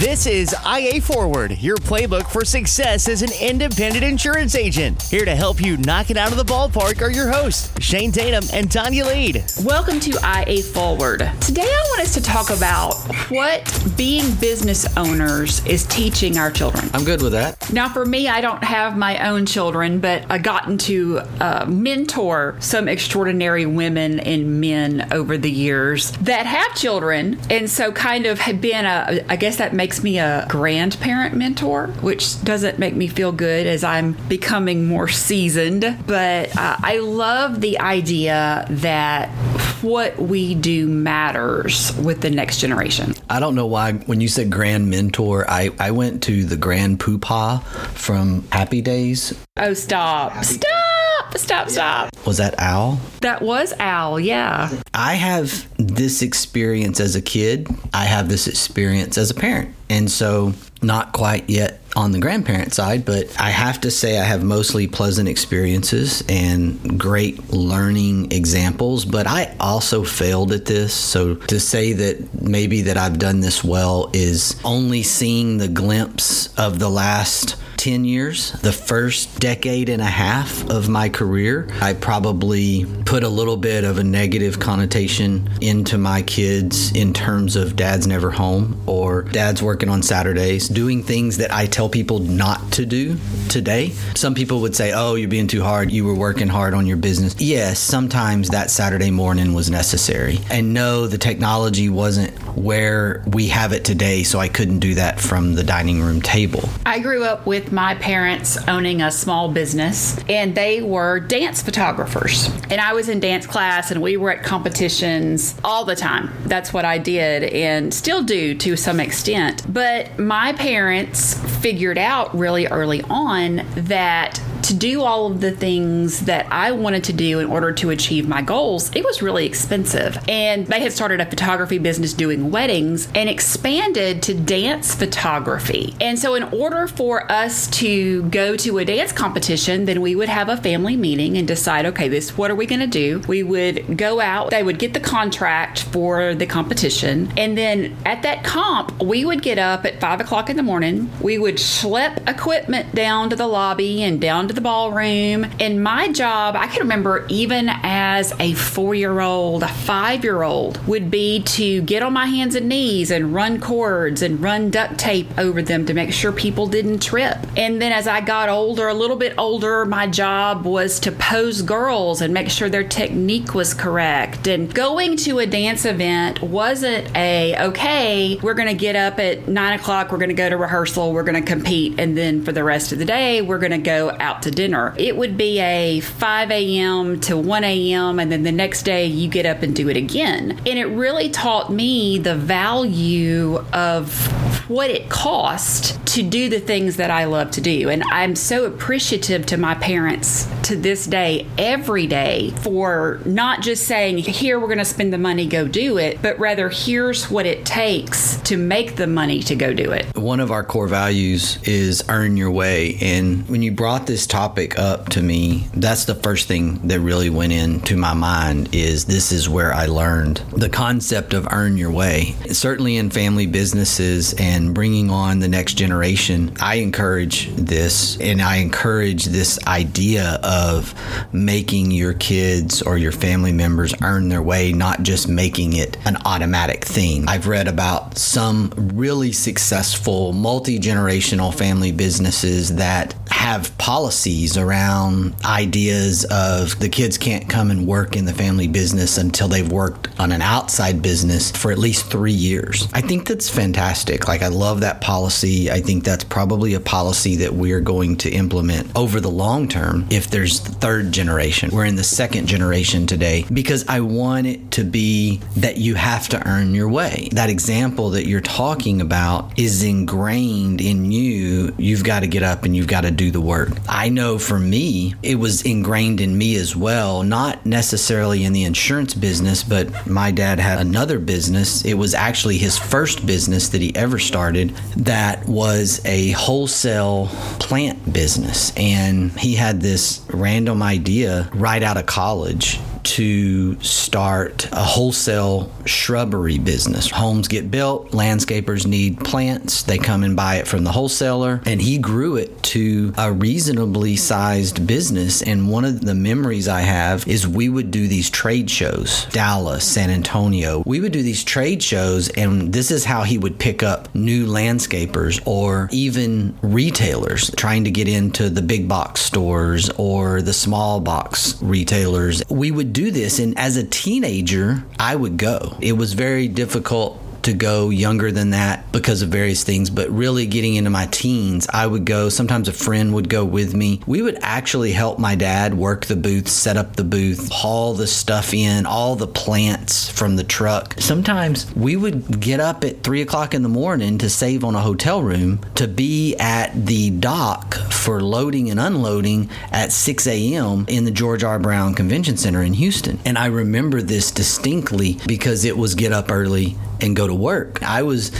This is IA Forward, your playbook for success as an independent insurance agent. Here to help you knock it out of the ballpark are your hosts, Shane Tatum and Tonya Lead. Welcome to IA Forward. Today I want us to talk about what being business owners is teaching our children. I'm good with that. Now, for me, I don't have my own children, but I've gotten to uh, mentor some extraordinary women and men over the years that have children, and so kind of have been a, I guess that makes me a grandparent mentor, which doesn't make me feel good as I'm becoming more seasoned. But uh, I love the idea that what we do matters with the next generation. I don't know why when you said grand mentor, I, I went to the grand Poobah from Happy Days. Oh, stop. Stop. Stop, stop. Was that Al? That was Al, yeah. I have this experience as a kid. I have this experience as a parent. And so, not quite yet on the grandparent side, but I have to say I have mostly pleasant experiences and great learning examples. But I also failed at this. So, to say that maybe that I've done this well is only seeing the glimpse of the last 10 years, the first decade and a half of my career, I probably put a little bit of a negative connotation into my kids in terms of dad's never home or dad's working on Saturdays, doing things that I tell people not to do today. Some people would say, oh, you're being too hard. You were working hard on your business. Yes, sometimes that Saturday morning was necessary. And no, the technology wasn't where we have it today, so I couldn't do that from the dining room table. I grew up with my parents owning a small business, and they were dance photographers. And I was in dance class, and we were at competitions all the time. That's what I did, and still do to some extent. But my parents figured out really early on that to do all of the things that I wanted to do in order to achieve my goals, it was really expensive. And they had started a photography business doing weddings and expanded to dance photography. And so, in order for us to go to a dance competition, then we would have a family meeting and decide, okay, this what are we going to do? We would go out, they would get the contract for the competition, and then at that comp, we would get up at five o'clock in the morning. We would schlep equipment down to the lobby and down to the ballroom. And my job, I can remember even as a four year old, a five year old, would be to get on my hands and knees and run cords and run duct tape over them to make sure people didn't trip. And then as I got older, a little bit older, my job was to pose girls and make sure their technique was correct. And going to a dance event wasn't a, okay, we're going to get up at nine o'clock, we're going to go to rehearsal, we're going to compete, and then for the rest of the day, we're going to go out to dinner. It would be a 5 a.m. to 1 a.m., and then the next day you get up and do it again. And it really taught me the value of what it cost to do the things that I love to do. And I'm so appreciative to my parents to this day, every day, for not just saying, here, we're going to spend the money, go do it, but rather, here's what it takes to make the money to go do it. One of our core values is earn your way. And when you brought this topic up to me, that's the first thing that really went into my mind is this is where I learned the concept of earn your way. Certainly in family businesses and bringing on the next generation, I encourage this and I encourage this idea of making your kids or your family members earn their way, not just making it an automatic thing. I've read about some really successful multi generational family businesses that have policies around ideas of the kids can't come and work in the family business until they've worked on an outside business for at least three years. I think that's fantastic. Like, I love that policy. I think that's probably a policy that we're going to implement over the long term if there's the third generation. We're in the second generation today because I want it to be that you have to earn your way. That example that you're talking about is ingrained in you. You've got to get up and you've got to do the work. I know for me, it was ingrained in me as well, not necessarily in the insurance business, but my dad had another business. It was actually his first business that he ever started that was a wholesale plant business. And he had this random idea right out of college to start a wholesale shrubbery business. Homes get built, landscapers need plants, they come and buy it from the wholesaler, and he grew it to a reasonably sized business. And one of the memories I have is we would do these trade shows, Dallas, San Antonio. We would do these trade shows, and this is how he would pick up new landscapers or even retailers trying to get into the big box stores or the small box retailers. We would do this, and as a teenager, I would go. It was very difficult to go younger than that because of various things, but really getting into my teens, I would go. Sometimes a friend would go with me. We would actually help my dad work the booth, set up the booth, haul the stuff in, all the plants from the truck. Sometimes we would get up at three o'clock in the morning to save on a hotel room to be at the dock for loading and unloading at 6 a.m. in the George R. Brown Convention Center in Houston. And I remember this distinctly because it was get up early and go to work. I was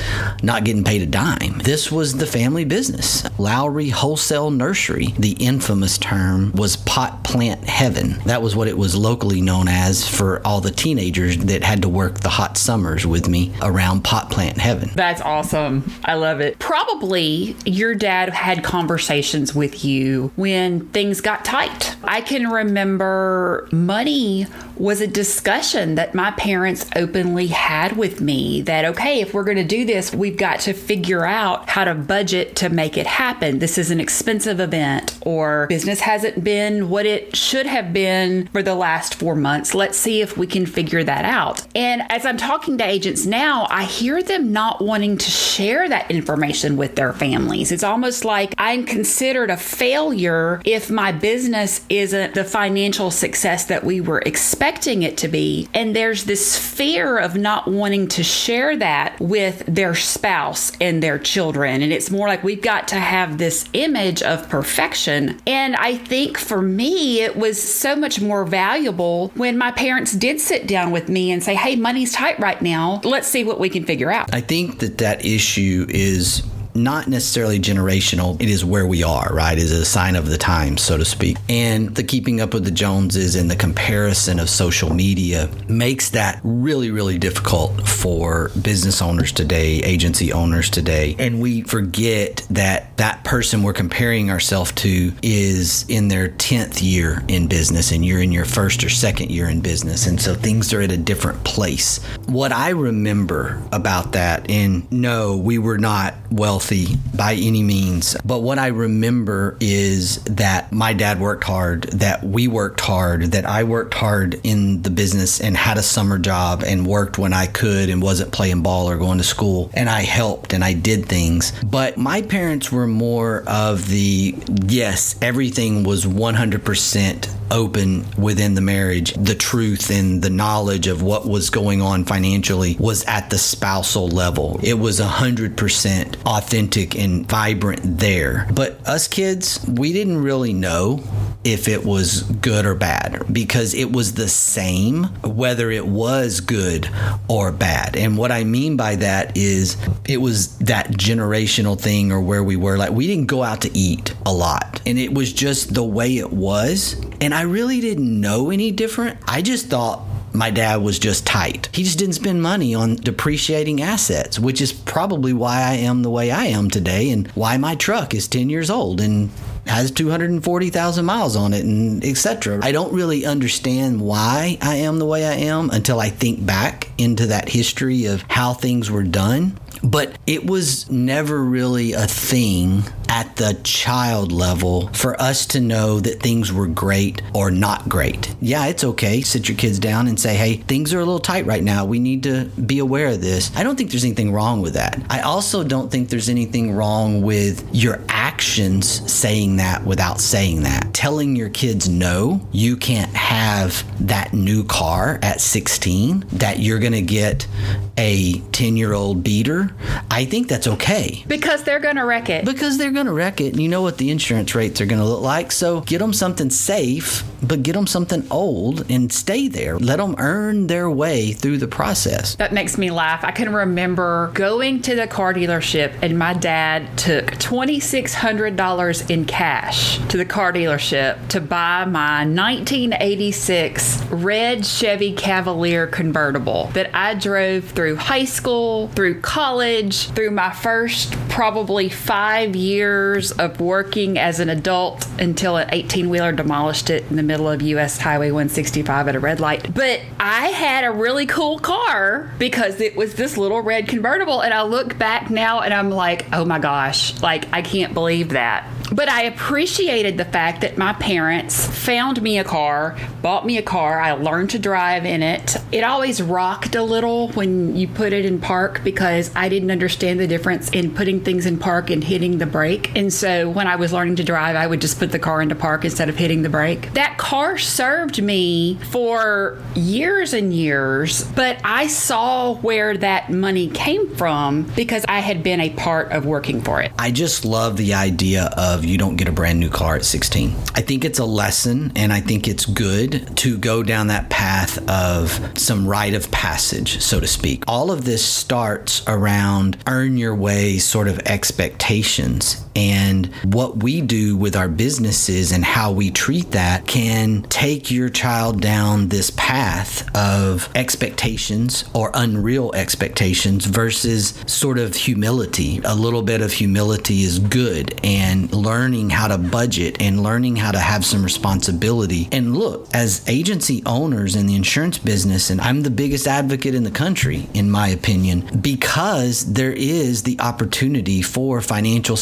not getting paid a dime. This was the family business. Lowry Wholesale Nursery, the infamous term, was pot plant heaven. That was what it was locally known as for all the teenagers that had to work the hot summers with me around pot plant heaven. That's awesome. I love it. Probably your dad had conversations with you when things got tight. I can remember money was a discussion that my parents openly had with me that, okay, if we're going to do this, we've got to figure out how to budget to make it happen. This is an expensive event, or business hasn't been what it should have been for the last four months. Let's see if we can figure that out. And as I'm talking to agents now, I hear them not wanting to share that information with their families. It's almost like I'm considered a failure if my business isn't the financial success that we were expecting expecting it to be. And there's this fear of not wanting to share that with their spouse and their children. And it's more like we've got to have this image of perfection. And I think for me, it was so much more valuable when my parents did sit down with me and say, hey, money's tight right now. Let's see what we can figure out. I think that that issue is not necessarily generational. It is where we are, right? It is a sign of the times, so to speak. And the keeping up with the Joneses and the comparison of social media makes that really, really difficult for business owners today, agency owners today. And we forget that that person we're comparing ourselves to is in their 10th year in business and you're in your first or second year in business. And so things are at a different place. What I remember about that, and no, we were not well wealthy by any means. But what I remember is that my dad worked hard, that we worked hard, that I worked hard in the business and had a summer job and worked when I could and wasn't playing ball or going to school. And I helped and I did things. But my parents were more of the yes, everything was 100% open within the marriage. The truth and the knowledge of what was going on financially was at the spousal level. It was 100% authentic and vibrant there. But us kids, we didn't really know if it was good or bad because it was the same whether it was good or bad. And what I mean by that is it was that generational thing or where we were. Like we didn't go out to eat a lot and it was just the way it was. And I really didn't know any different. I just thought my dad was just tight. He just didn't spend money on depreciating assets, which is probably why I am the way I am today and why my truck is 10 years old and has 240,000 miles on it and etc. I don't really understand why I am the way I am until I think back into that history of how things were done. But it was never really a thing at the child level for us to know that things were great or not great. Yeah, it's okay. Sit your kids down and say, hey, things are a little tight right now. We need to be aware of this. I don't think there's anything wrong with that. I also don't think there's anything wrong with your actions saying that without saying that. Telling your kids no, you can't have that new car at 16, that you're going to get a 10 year old beater I think that's okay. Because they're going to wreck it. Because they're going to wreck it, and you know what the insurance rates are going to look like. So get them something safe, but get them something old and stay there. Let them earn their way through the process. That makes me laugh. I can remember going to the car dealership, and my dad took $2,600 in cash to the car dealership to buy my 1986 red Chevy Cavalier convertible that I drove through high school, through college, through my first probably five years of working as an adult until an 18 wheeler demolished it in the middle of US Highway 165 at a red light. But I had a really cool car because it was this little red convertible. And I look back now and I'm like, oh my gosh, like I can't believe that. But I appreciated the fact that my parents found me a car, bought me a car. I learned to drive in it. It always rocked a little when you put it in park because I didn't understand the difference in putting things in park and hitting the brake. And so when I was learning to drive, I would just put the car into park instead of hitting the brake. That car served me for years and years, but I saw where that money came from because I had been a part of working for it. I just love the idea of you don't get a brand new car at 16. I think it's a lesson and I think it's good to go down that path of some rite of passage, so to speak. All of this starts around earn your way sort of expectations and what we do with our businesses and how we treat that can take your child down this path of expectations or unreal expectations versus sort of humility. A little bit of humility is good and learning how to budget and learning how to have some responsibility. And look, as agency owners in the insurance business, and I'm the biggest advocate in the country, in my opinion, because there is the opportunity for financial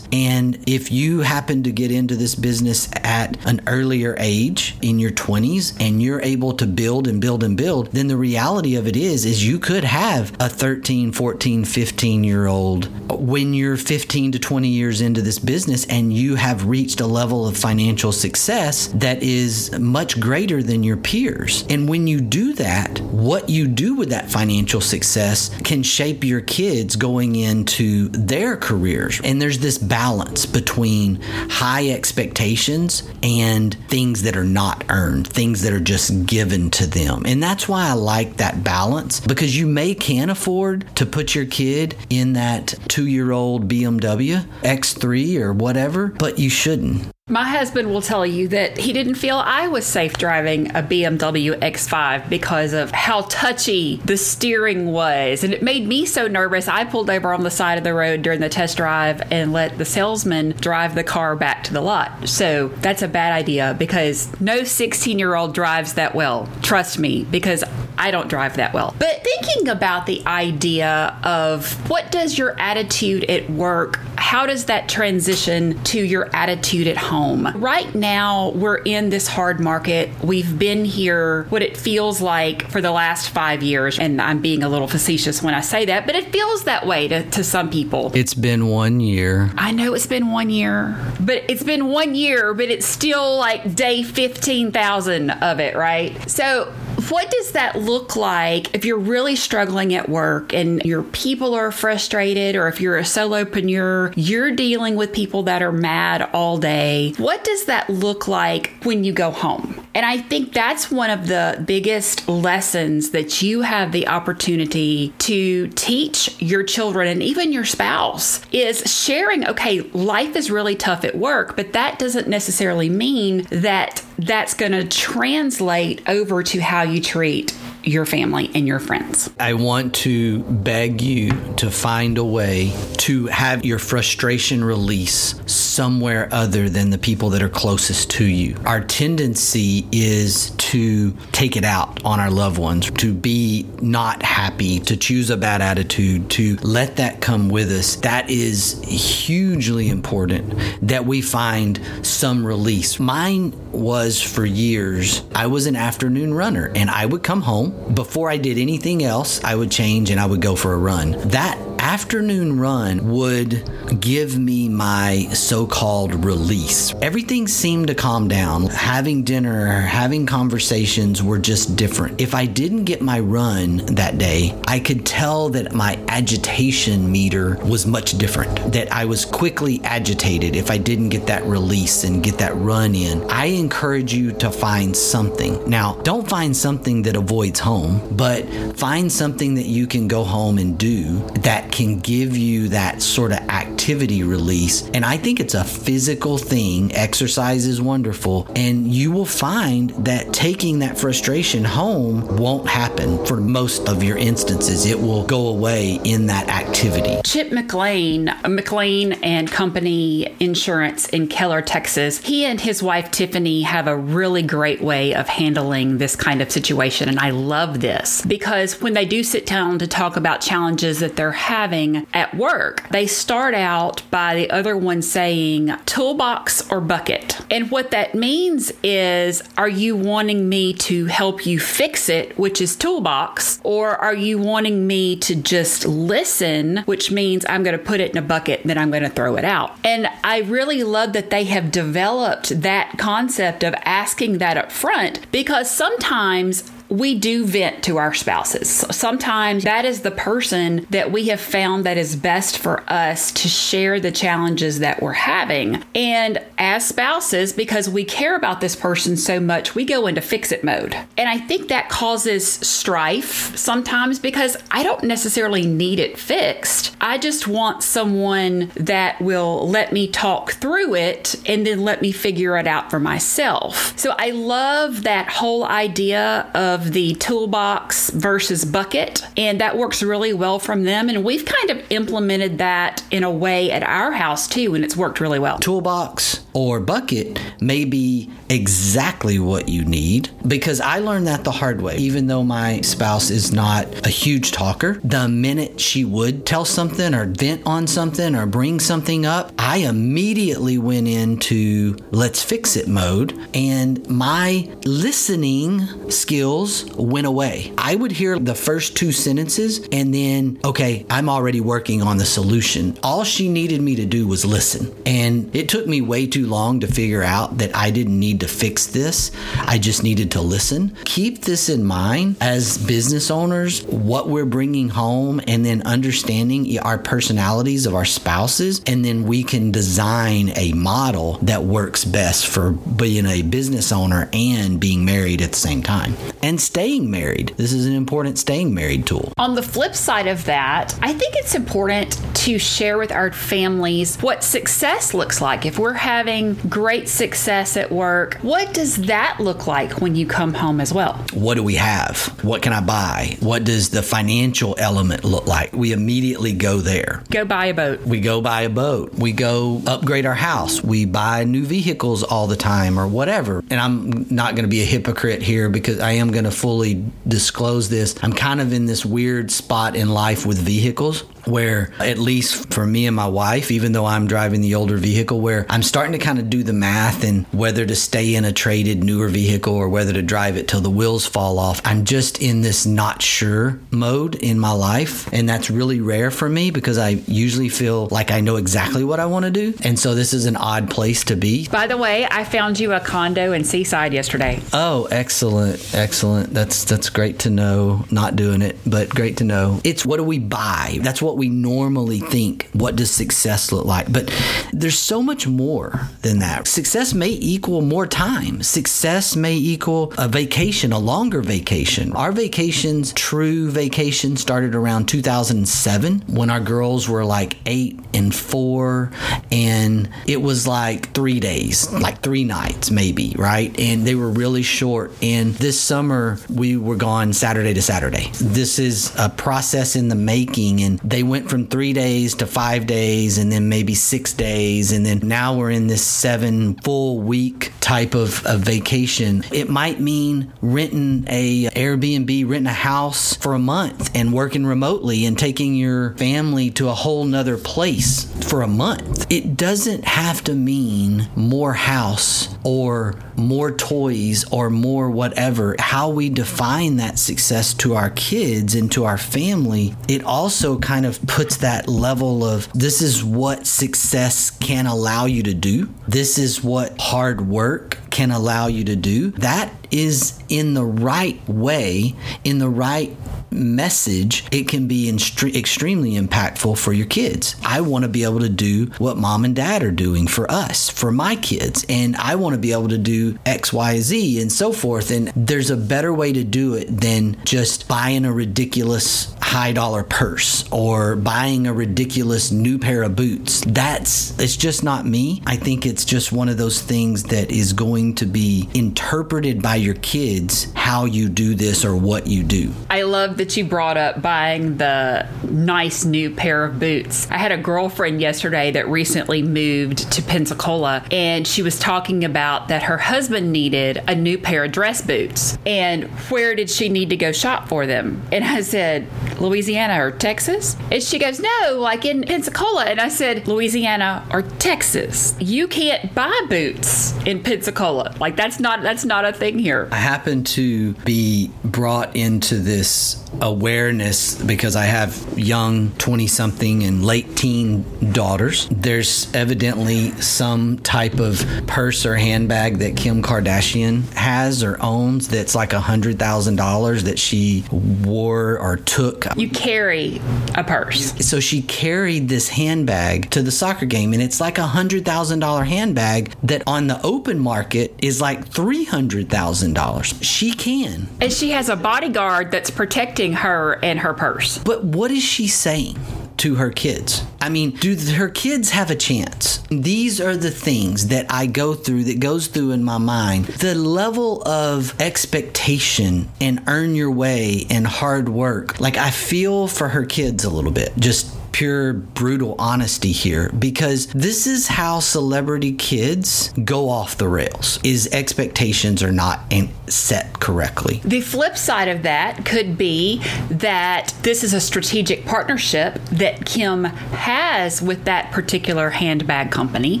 And if you happen to get into this business at an earlier age in your 20s and you're able to build and build and build, then the reality of it is is you could have a 13, 14, 15 year old when you're 15 to 20 years into this business and you have reached a level of financial success that is much greater than your peers. And when you do that, what you do with that financial success can shape your kids going into their careers. And there's this balance between high expectations and things that are not earned, things that are just given to them. And that's why I like that balance because you may can afford to put your kid in that two year old BMW X3 or whatever, but you shouldn't. My husband will tell you that he didn't feel I was safe driving a BMW X5 because of how touchy the steering was. And it made me so nervous. I pulled over on the side of the road during the test drive and let the salesman drive the car back to the lot. So that's a bad idea because no 16 year old drives that well. Trust me, because I don't drive that well. But thinking about the idea of what does your attitude at work, how does that transition to your attitude at home? Right now, we're in this hard market. We've been here what it feels like for the last five years. And I'm being a little facetious when I say that, but it feels that way to, to some people. It's been one year. I know it's been one year, but it's been one year, but it's still like day 15,000 of it, right? So, what does that look like if you're really struggling at work and your people are frustrated, or if you're a solopreneur, you're dealing with people that are mad all day? What does that look like when you go home? And I think that's one of the biggest lessons that you have the opportunity to teach your children and even your spouse is sharing, okay, life is really tough at work, but that doesn't necessarily mean that that's going to translate over to how you treat your family and your friends. I want to beg you to find a way to have your frustration release somewhere other than the people that are closest to you. Our tendency is to take it out on our loved ones, to be not happy, to choose a bad attitude, to let that come with us. That is hugely important that we find some release. Mine was for years, I was an afternoon runner and I would come home before I did anything else, I would change and I would go for a run. That afternoon run would give me my so called release. Everything seemed to calm down. Having dinner, having conversations were just different. If I didn't get my run that day, I could tell that my agitation meter was much different, that I was quickly agitated if I didn't get that release and get that run in. I encourage you to find something. Now, don't find something that avoids home, but find something that you can go home and do that can give you that sort of activity release. And I think it's a physical thing. Exercise is wonderful. And you will find that taking that frustration home won't happen for most of your instances. It will go away in that activity. Chip McLean, McLean and Company Insurance in Keller, Texas, he and his wife Tiffany have a really great way of handling this kind of situation. And I love this because when they do sit down to talk about challenges that they're having at work, they start out by the other one saying toolbox or bucket. And what that means is are you wanting me to help you fix it, which is toolbox, or are you wanting me to just listen, which means I'm going to put it in a bucket then I'm going to throw it out? And I really love that they have developed that concept of asking that up front because sometimes we do vent to our spouses. Sometimes that is the person that we have found that is best for us to share the challenges that we're having. And as spouses, because we care about this person so much, we go into fix it mode. And I think that causes strife sometimes because I don't necessarily need it fixed. I just want someone that will let me talk through it and then let me figure it out for myself. So I love that whole idea of of the toolbox versus bucket, and that works really well from them. And we've kind of implemented that in a way at our house too, and it's worked really well. Toolbox or bucket may be exactly what you need because I learned that the hard way. Even though my spouse is not a huge talker, the minute she would tell something or vent on something or bring something up, I immediately went into let's fix it mode, and my listening skills went away. I would hear the first two sentences and then, okay, I'm already working on the solution. All she needed me to do was listen. And it took me way too long to figure out that I didn't need to fix this. I just needed to listen. Keep this in mind as business owners, what we're bringing home, and then understanding our personalities of our spouses. And then we can design a model that works best for being a business owner and being married at the same time. And staying married. This is an important staying married tool. On the flip side of that, I think it's important to share with our families what success looks like. If we're having great success at work, what does that look like when you come home as well? What do we have? What can I buy? What does the financial element look like? We immediately go there. Go buy a boat. We go buy a boat. We go upgrade our house. We buy new vehicles all the time or whatever. And I'm not going to be a hypocrite here because I am going to fully disclose this. I'm kind of in this weird spot in life with vehicles where at least for me and my wife even though i'm driving the older vehicle where i'm starting to kind of do the math and whether to stay in a traded newer vehicle or whether to drive it till the wheels fall off i'm just in this not sure mode in my life and that's really rare for me because i usually feel like i know exactly what i want to do and so this is an odd place to be by the way i found you a condo in seaside yesterday oh excellent excellent that's that's great to know not doing it but great to know it's what do we buy that's what we normally think. What does success look like? But there's so much more than that. Success may equal more time. Success may equal a vacation, a longer vacation. Our vacations, true vacation, started around 2007 when our girls were like eight and four, and it was like three days, like three nights, maybe, right? And they were really short. And this summer, we were gone Saturday to Saturday. This is a process in the making, and they went from three days to five days and then maybe six days. And then now we're in this seven full week type of, of vacation. It might mean renting a Airbnb Airbnb, renting a house for a month and working remotely and taking your family to a whole nother place for a month. It doesn't have to mean more house or more toys or more whatever. How we define that success to our kids and to our family, it also kind of puts that level of this is what success can allow you to do. This is what hard work can allow you to do. That is in the right way, in the right message, it can be instre- extremely impactful for your kids. I want to be able to do what mom and dad are doing for us, for my kids, and I want to be able to do X, Y, Z, and so forth. And there's a better way to do it than just buying a ridiculous high dollar purse or buying a ridiculous new pair of boots. That's it's just not me. I think it's just one of those things that is going to be interpreted by your kids how you do this or what you do. I love that you brought up buying the nice new pair of boots. I had a girlfriend yesterday that recently moved to Pensacola and she was talking about that her husband needed a new pair of dress boots. And where did she need to go shop for them? And I said, Louisiana or Texas? And she goes, No, like in Pensacola. And I said, Louisiana or Texas. You can't buy boots in Pensacola. Like that's not that's not a thing here. I happen to be brought into this awareness because I have young 20 something and late teen daughters. There's evidently some type of purse or handbag that Kim Kardashian has or owns that's like a $100,000 that she wore or took. You carry a purse. So she carried this handbag to the soccer game and it's like a $100,000 handbag that on the open market is like $300,000. She can. And she has a bodyguard that's protecting her and her purse. But what is she saying? to her kids. I mean, do her kids have a chance? These are the things that I go through that goes through in my mind. The level of expectation and earn your way and hard work. Like I feel for her kids a little bit. Just pure brutal honesty here because this is how celebrity kids go off the rails is expectations are not set correctly. The flip side of that could be that this is a strategic partnership that kim has with that particular handbag company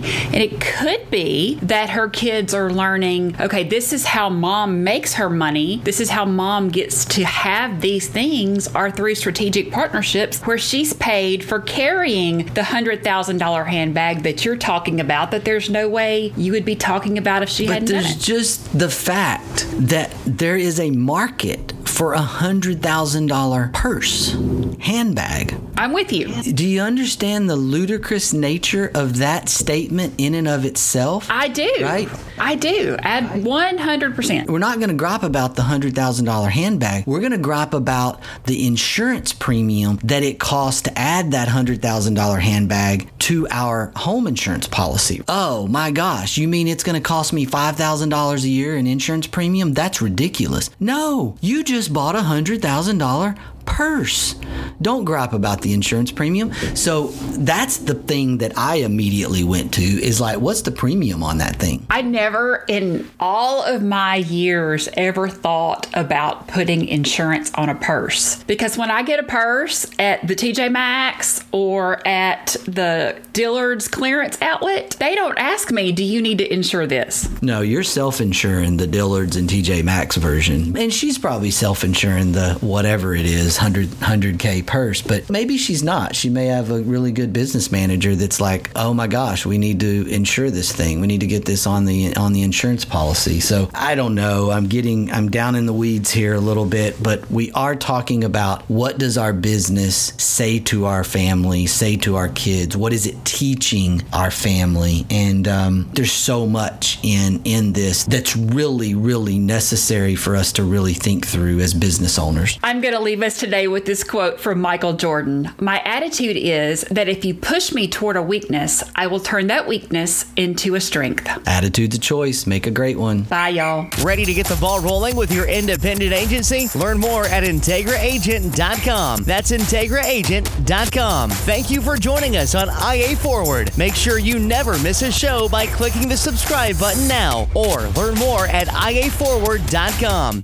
and it could be that her kids are learning okay this is how mom makes her money this is how mom gets to have these things are through strategic partnerships where she's paid for carrying the $100,000 handbag that you're talking about that there's no way you would be talking about if she but hadn't there's just the fact that there is a market for a $100,000 purse, handbag. I'm with you. Do you understand the ludicrous nature of that statement in and of itself? I do. Right? I do. At 100%. We're not going to gripe about the $100,000 handbag. We're going to gripe about the insurance premium that it costs to add that $100,000 handbag to our home insurance policy. Oh my gosh, you mean it's going to cost me $5,000 a year in insurance premium? That's ridiculous. No, you just bought a $100,000 purse. Don't gripe about the insurance premium. So that's the thing that I immediately went to is like, what's the premium on that thing? I never in all of my years ever thought about putting insurance on a purse because when I get a purse at the TJ Maxx or at the Dillard's clearance outlet, they don't ask me, do you need to insure this? No, you're self insuring the Dillard's and TJ Maxx version. And she's probably self insuring the whatever it is, 100, 100K purse. But maybe she's not. She may have a really good business manager that's like, oh my gosh, we need to insure this thing. We need to get this on the on the insurance policy. So I don't know. I'm getting I'm down in the weeds here a little bit, but we are talking about what does our business say to our family, say to our kids? What is it teaching our family? And um, there's so much in in this that's really really necessary for us to really think through as business owners. I'm going to leave us today with this quote from Michael Jordan. My attitude is that if you push me toward a weakness, I will turn that weakness into a strength. Attitude's a choice. Make a great one. Bye, y'all. Ready to get the ball rolling with your independent agency? Learn more at IntegraAgent.com. That's IntegraAgent.com. Thank you for joining us on IA Forward. Make sure you never miss a show by clicking the subscribe button now or learn more at IAForward.com.